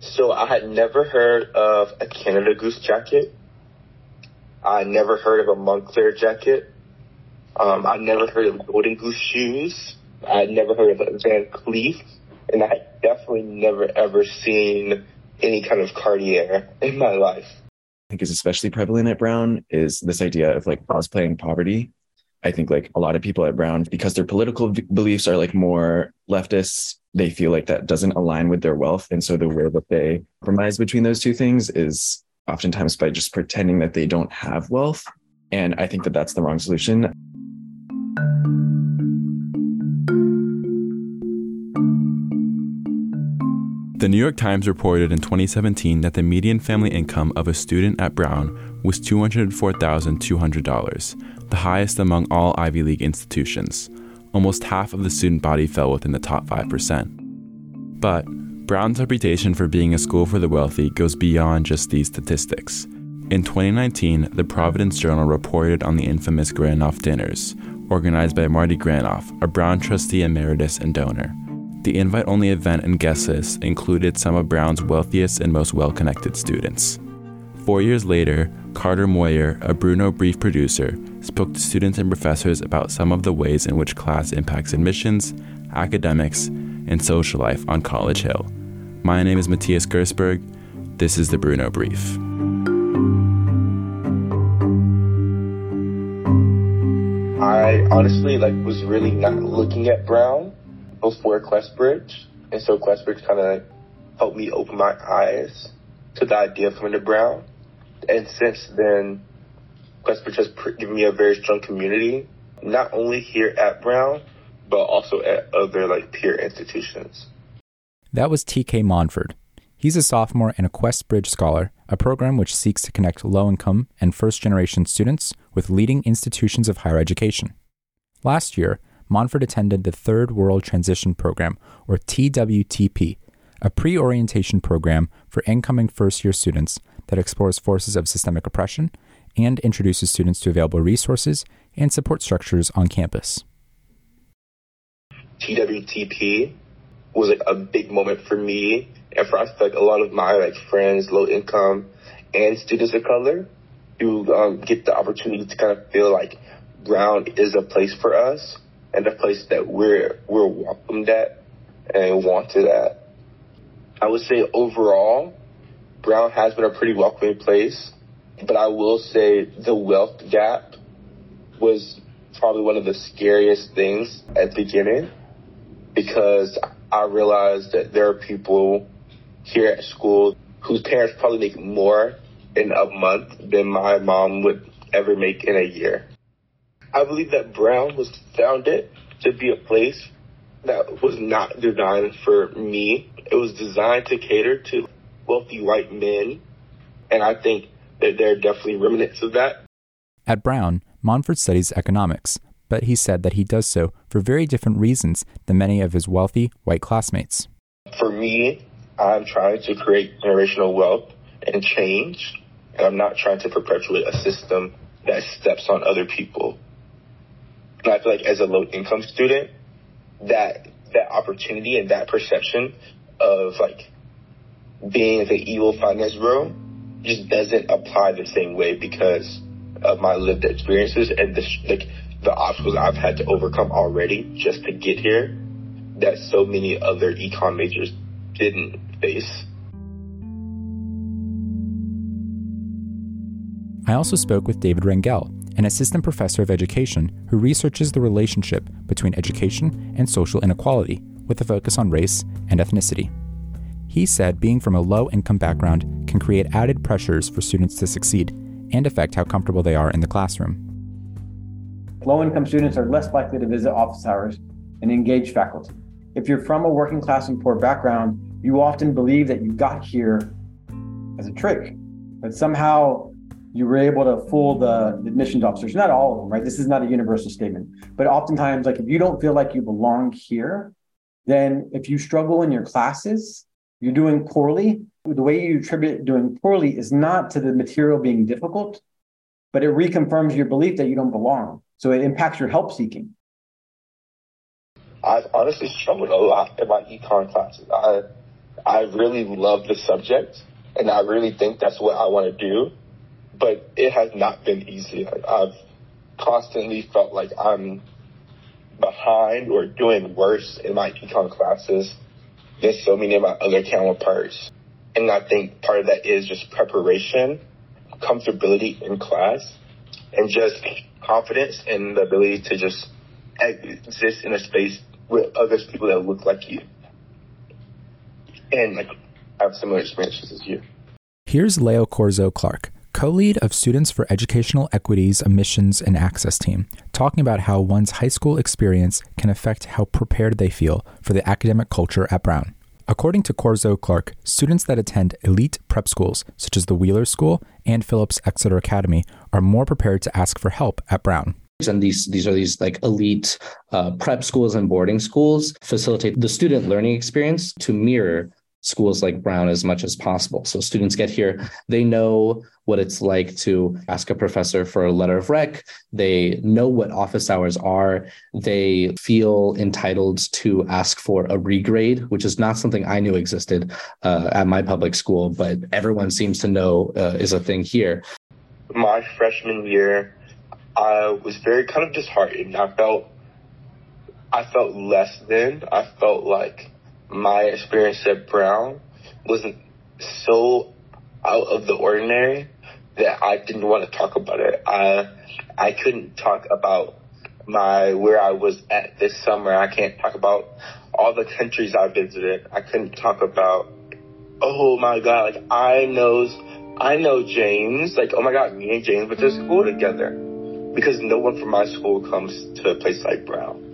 So I had never heard of a Canada Goose jacket. I never heard of a Moncler jacket. Um, I never heard of Golden Goose shoes. I never heard of Van Cleef, and I definitely never ever seen any kind of Cartier in my life. I think is especially prevalent at Brown is this idea of like cosplaying poverty. I think like a lot of people at Brown, because their political v- beliefs are like more leftists, they feel like that doesn't align with their wealth. And so the way that they compromise between those two things is oftentimes by just pretending that they don't have wealth. And I think that that's the wrong solution. The New York Times reported in 2017 that the median family income of a student at Brown was $204,200, the highest among all Ivy League institutions. Almost half of the student body fell within the top 5%. But Brown's reputation for being a school for the wealthy goes beyond just these statistics. In 2019, the Providence Journal reported on the infamous Granoff dinners, organized by Marty Granoff, a Brown trustee emeritus and donor. The invite only event and guest list included some of Brown's wealthiest and most well connected students. Four years later, Carter Moyer, a Bruno Brief producer, spoke to students and professors about some of the ways in which class impacts admissions, academics, and social life on College Hill. My name is Matias Gersberg. This is the Bruno Brief. I honestly like was really not looking at Brown before Questbridge, and so Questbridge kind of helped me open my eyes to the idea of coming to Brown. And since then, Questbridge has given me a very strong community, not only here at Brown, but also at other like peer institutions. That was TK Monford. He's a sophomore and a Questbridge Scholar, a program which seeks to connect low income and first generation students with leading institutions of higher education. Last year, Monford attended the Third World Transition Program, or TWTP, a pre orientation program for incoming first year students that explores forces of systemic oppression and introduces students to available resources and support structures on campus. TWTP was like a big moment for me and for us, like a lot of my like friends, low income, and students of color, who um, get the opportunity to kind of feel like Brown is a place for us and a place that we're we're welcomed at and wanted at. I would say overall, Brown has been a pretty welcoming place, but I will say the wealth gap was probably one of the scariest things at the beginning because I realized that there are people here at school whose parents probably make more in a month than my mom would ever make in a year. I believe that Brown was founded to be a place that was not designed for me. It was designed to cater to wealthy white men. And I think that there are definitely remnants of that. At Brown, Monford studies economics, but he said that he does so for very different reasons than many of his wealthy white classmates. For me, I'm trying to create generational wealth and change, and I'm not trying to perpetuate a system that steps on other people. And I feel like as a low income student, that that opportunity and that perception of like being the evil finance bro just doesn't apply the same way because of my lived experiences and the like the obstacles I've had to overcome already just to get here that so many other econ majors didn't face. I also spoke with David Rangel, an assistant professor of education who researches the relationship between education and social inequality with a focus on race and ethnicity. He said being from a low income background can create added pressures for students to succeed and affect how comfortable they are in the classroom. Low income students are less likely to visit office hours and engage faculty. If you're from a working class and poor background, you often believe that you got here as a trick, that somehow you were able to fool the admissions officers. Not all of them, right? This is not a universal statement, but oftentimes, like if you don't feel like you belong here, then if you struggle in your classes, you're doing poorly. The way you attribute doing poorly is not to the material being difficult, but it reconfirms your belief that you don't belong. So it impacts your help seeking. I've honestly struggled a lot in my econ classes. I I really love the subject and I really think that's what I want to do, but it has not been easy. I've constantly felt like I'm behind or doing worse in my econ classes than so many of my other counterparts. And I think part of that is just preparation, comfortability in class, and just confidence and the ability to just exist in a space with other people that look like you. And like have similar experiences as you. Here's Leo Corzo Clark, co lead of Students for Educational Equity's Admissions and Access team, talking about how one's high school experience can affect how prepared they feel for the academic culture at Brown. According to Corzo Clark, students that attend elite prep schools, such as the Wheeler School and Phillips Exeter Academy, are more prepared to ask for help at Brown and these these are these like elite uh, prep schools and boarding schools facilitate the student learning experience to mirror schools like Brown as much as possible. So students get here, they know what it's like to ask a professor for a letter of rec. They know what office hours are. They feel entitled to ask for a regrade, which is not something I knew existed uh, at my public school, but everyone seems to know uh, is a thing here. My freshman year, I was very kind of disheartened. I felt I felt less than. I felt like my experience at Brown wasn't so out of the ordinary that I didn't want to talk about it. I I couldn't talk about my where I was at this summer. I can't talk about all the countries I visited. I couldn't talk about oh my god, like I knows I know James. Like oh my god, me and James went to school together because no one from my school comes to a place like Brown.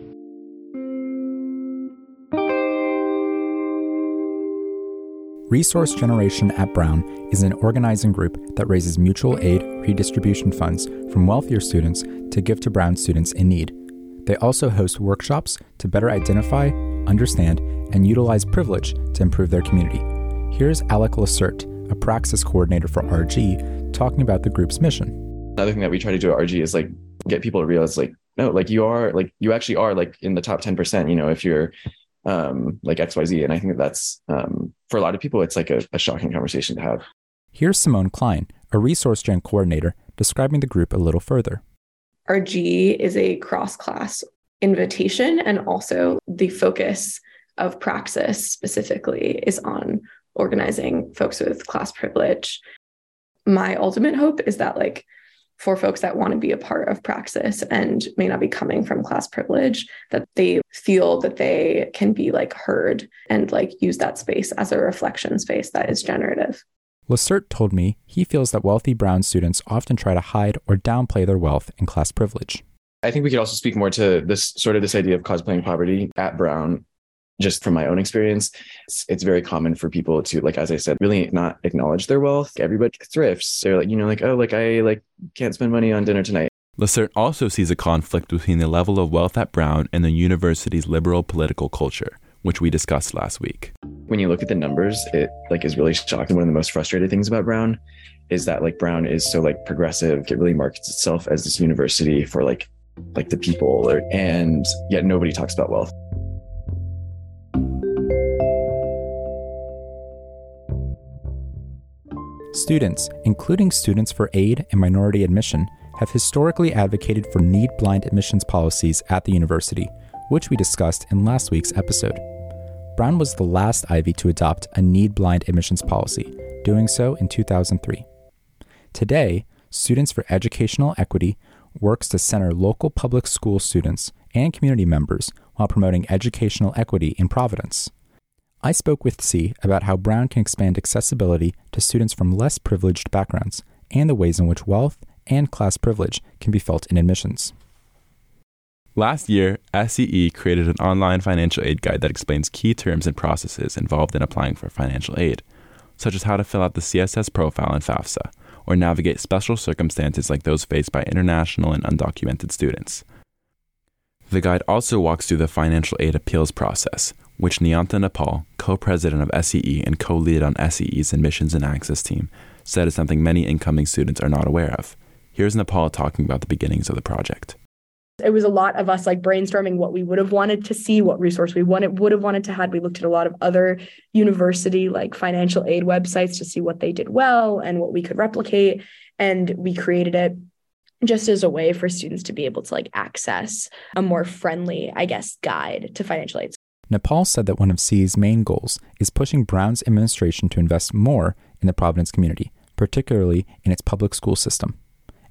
Resource Generation at Brown is an organizing group that raises mutual aid redistribution funds from wealthier students to give to Brown students in need. They also host workshops to better identify, understand, and utilize privilege to improve their community. Here's Alec Lacerte, a praxis coordinator for RG, talking about the group's mission. Another thing that we try to do at RG is like get people to realize like no, like you are like you actually are like in the top 10%, you know, if you're um, like XYZ. And I think that that's, um, for a lot of people, it's like a, a shocking conversation to have. Here's Simone Klein, a resource gen coordinator, describing the group a little further. Our RG is a cross class invitation, and also the focus of Praxis specifically is on organizing folks with class privilege. My ultimate hope is that, like, for folks that want to be a part of praxis and may not be coming from class privilege that they feel that they can be like heard and like use that space as a reflection space that is generative Lacerte told me he feels that wealthy Brown students often try to hide or downplay their wealth and class privilege. I think we could also speak more to this sort of this idea of cosplaying poverty at Brown just from my own experience, it's, it's, very common for people to, like, as I said, really not acknowledge their wealth. Everybody thrifts. They're like, you know, like, oh, like I like can't spend money on dinner tonight. Lacerte also sees a conflict between the level of wealth at Brown and the university's liberal political culture, which we discussed last week. When you look at the numbers, it like is really shocking. One of the most frustrating things about Brown is that like Brown is so like progressive. It really markets itself as this university for like like the people, or, and yet nobody talks about wealth. Students, including students for aid and minority admission, have historically advocated for need blind admissions policies at the university, which we discussed in last week's episode. Brown was the last Ivy to adopt a need blind admissions policy, doing so in 2003. Today, Students for Educational Equity works to center local public school students and community members while promoting educational equity in Providence. I spoke with SEE about how Brown can expand accessibility to students from less privileged backgrounds and the ways in which wealth and class privilege can be felt in admissions. Last year, SEE created an online financial aid guide that explains key terms and processes involved in applying for financial aid, such as how to fill out the CSS profile in FAFSA or navigate special circumstances like those faced by international and undocumented students. The guide also walks through the financial aid appeals process, which Niyanta Nepal, co president of SEE and co lead on SEE's admissions and access team, said is something many incoming students are not aware of. Here's Nepal talking about the beginnings of the project. It was a lot of us like brainstorming what we would have wanted to see, what resource we wanted would have wanted to had. We looked at a lot of other university like financial aid websites to see what they did well and what we could replicate. And we created it just as a way for students to be able to like access a more friendly, I guess, guide to financial aid. Nepal said that one of SEE's main goals is pushing Brown's administration to invest more in the Providence community, particularly in its public school system.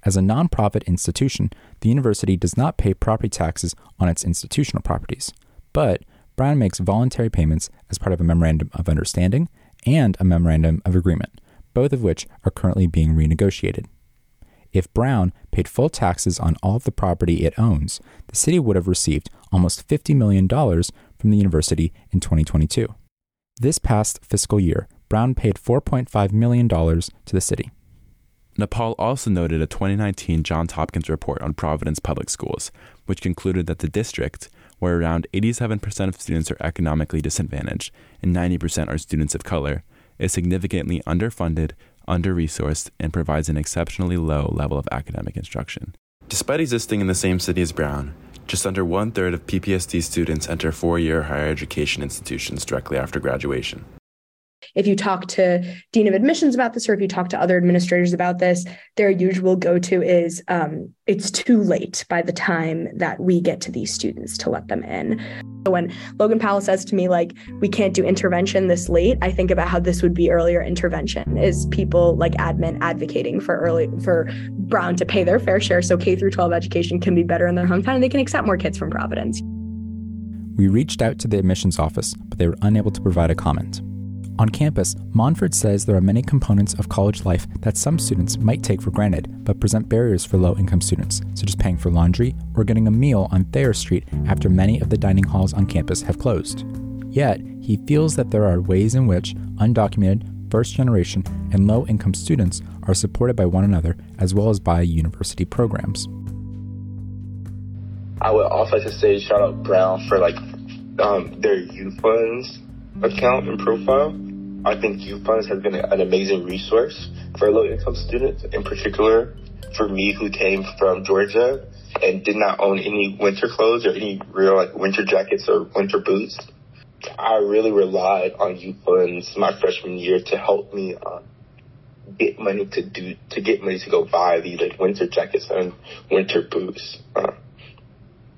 As a nonprofit institution, the university does not pay property taxes on its institutional properties, but Brown makes voluntary payments as part of a memorandum of understanding and a memorandum of agreement, both of which are currently being renegotiated. If Brown paid full taxes on all of the property it owns, the city would have received almost $50 million from the university in 2022. This past fiscal year, Brown paid $4.5 million to the city. Nepal also noted a 2019 Johns Hopkins report on Providence public schools, which concluded that the district, where around 87% of students are economically disadvantaged and 90% are students of color, is significantly underfunded under resourced, and provides an exceptionally low level of academic instruction. Despite existing in the same city as Brown, just under one third of PPSD students enter four year higher education institutions directly after graduation if you talk to dean of admissions about this or if you talk to other administrators about this their usual go-to is um, it's too late by the time that we get to these students to let them in. So when logan powell says to me like we can't do intervention this late i think about how this would be earlier intervention is people like admin advocating for early for brown to pay their fair share so k through 12 education can be better in their hometown and they can accept more kids from providence. We reached out to the admissions office but they were unable to provide a comment on campus, Monford says there are many components of college life that some students might take for granted, but present barriers for low income students, such as paying for laundry or getting a meal on Thayer Street after many of the dining halls on campus have closed. Yet, he feels that there are ways in which undocumented, first generation, and low income students are supported by one another as well as by university programs. I would also like to say shout out Brown for like um, their youth funds account and profile. I think Youth Funds has been an amazing resource for low income students, in particular for me who came from Georgia and did not own any winter clothes or any real like winter jackets or winter boots. I really relied on Youth Funds my freshman year to help me uh, get money to do to get money to go buy these like winter jackets and winter boots. Uh,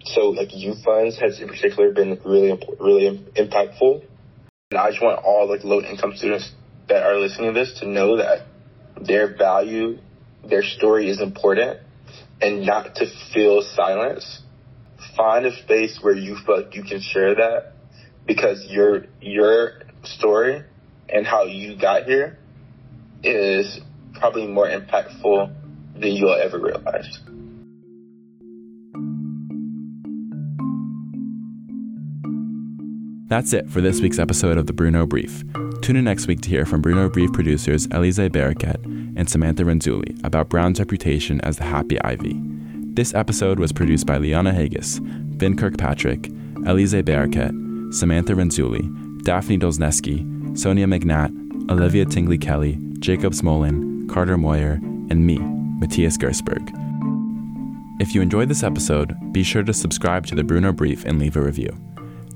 so like Youth Funds has in particular been really really impactful and I just want all like low income students that are listening to this to know that their value, their story is important and not to feel silence. Find a space where you feel like you can share that because your your story and how you got here is probably more impactful than you'll ever realize. That's it for this week's episode of the Bruno Brief. Tune in next week to hear from Bruno Brief producers Elise Baraket and Samantha Renzulli about Brown's reputation as the Happy Ivy. This episode was produced by Liana Haggis, Finn Kirkpatrick, Elise Baraket, Samantha Renzulli, Daphne Dolzneski, Sonia McNatt, Olivia Tingley Kelly, Jacob Smolin, Carter Moyer, and me, Matias Gersberg. If you enjoyed this episode, be sure to subscribe to the Bruno Brief and leave a review.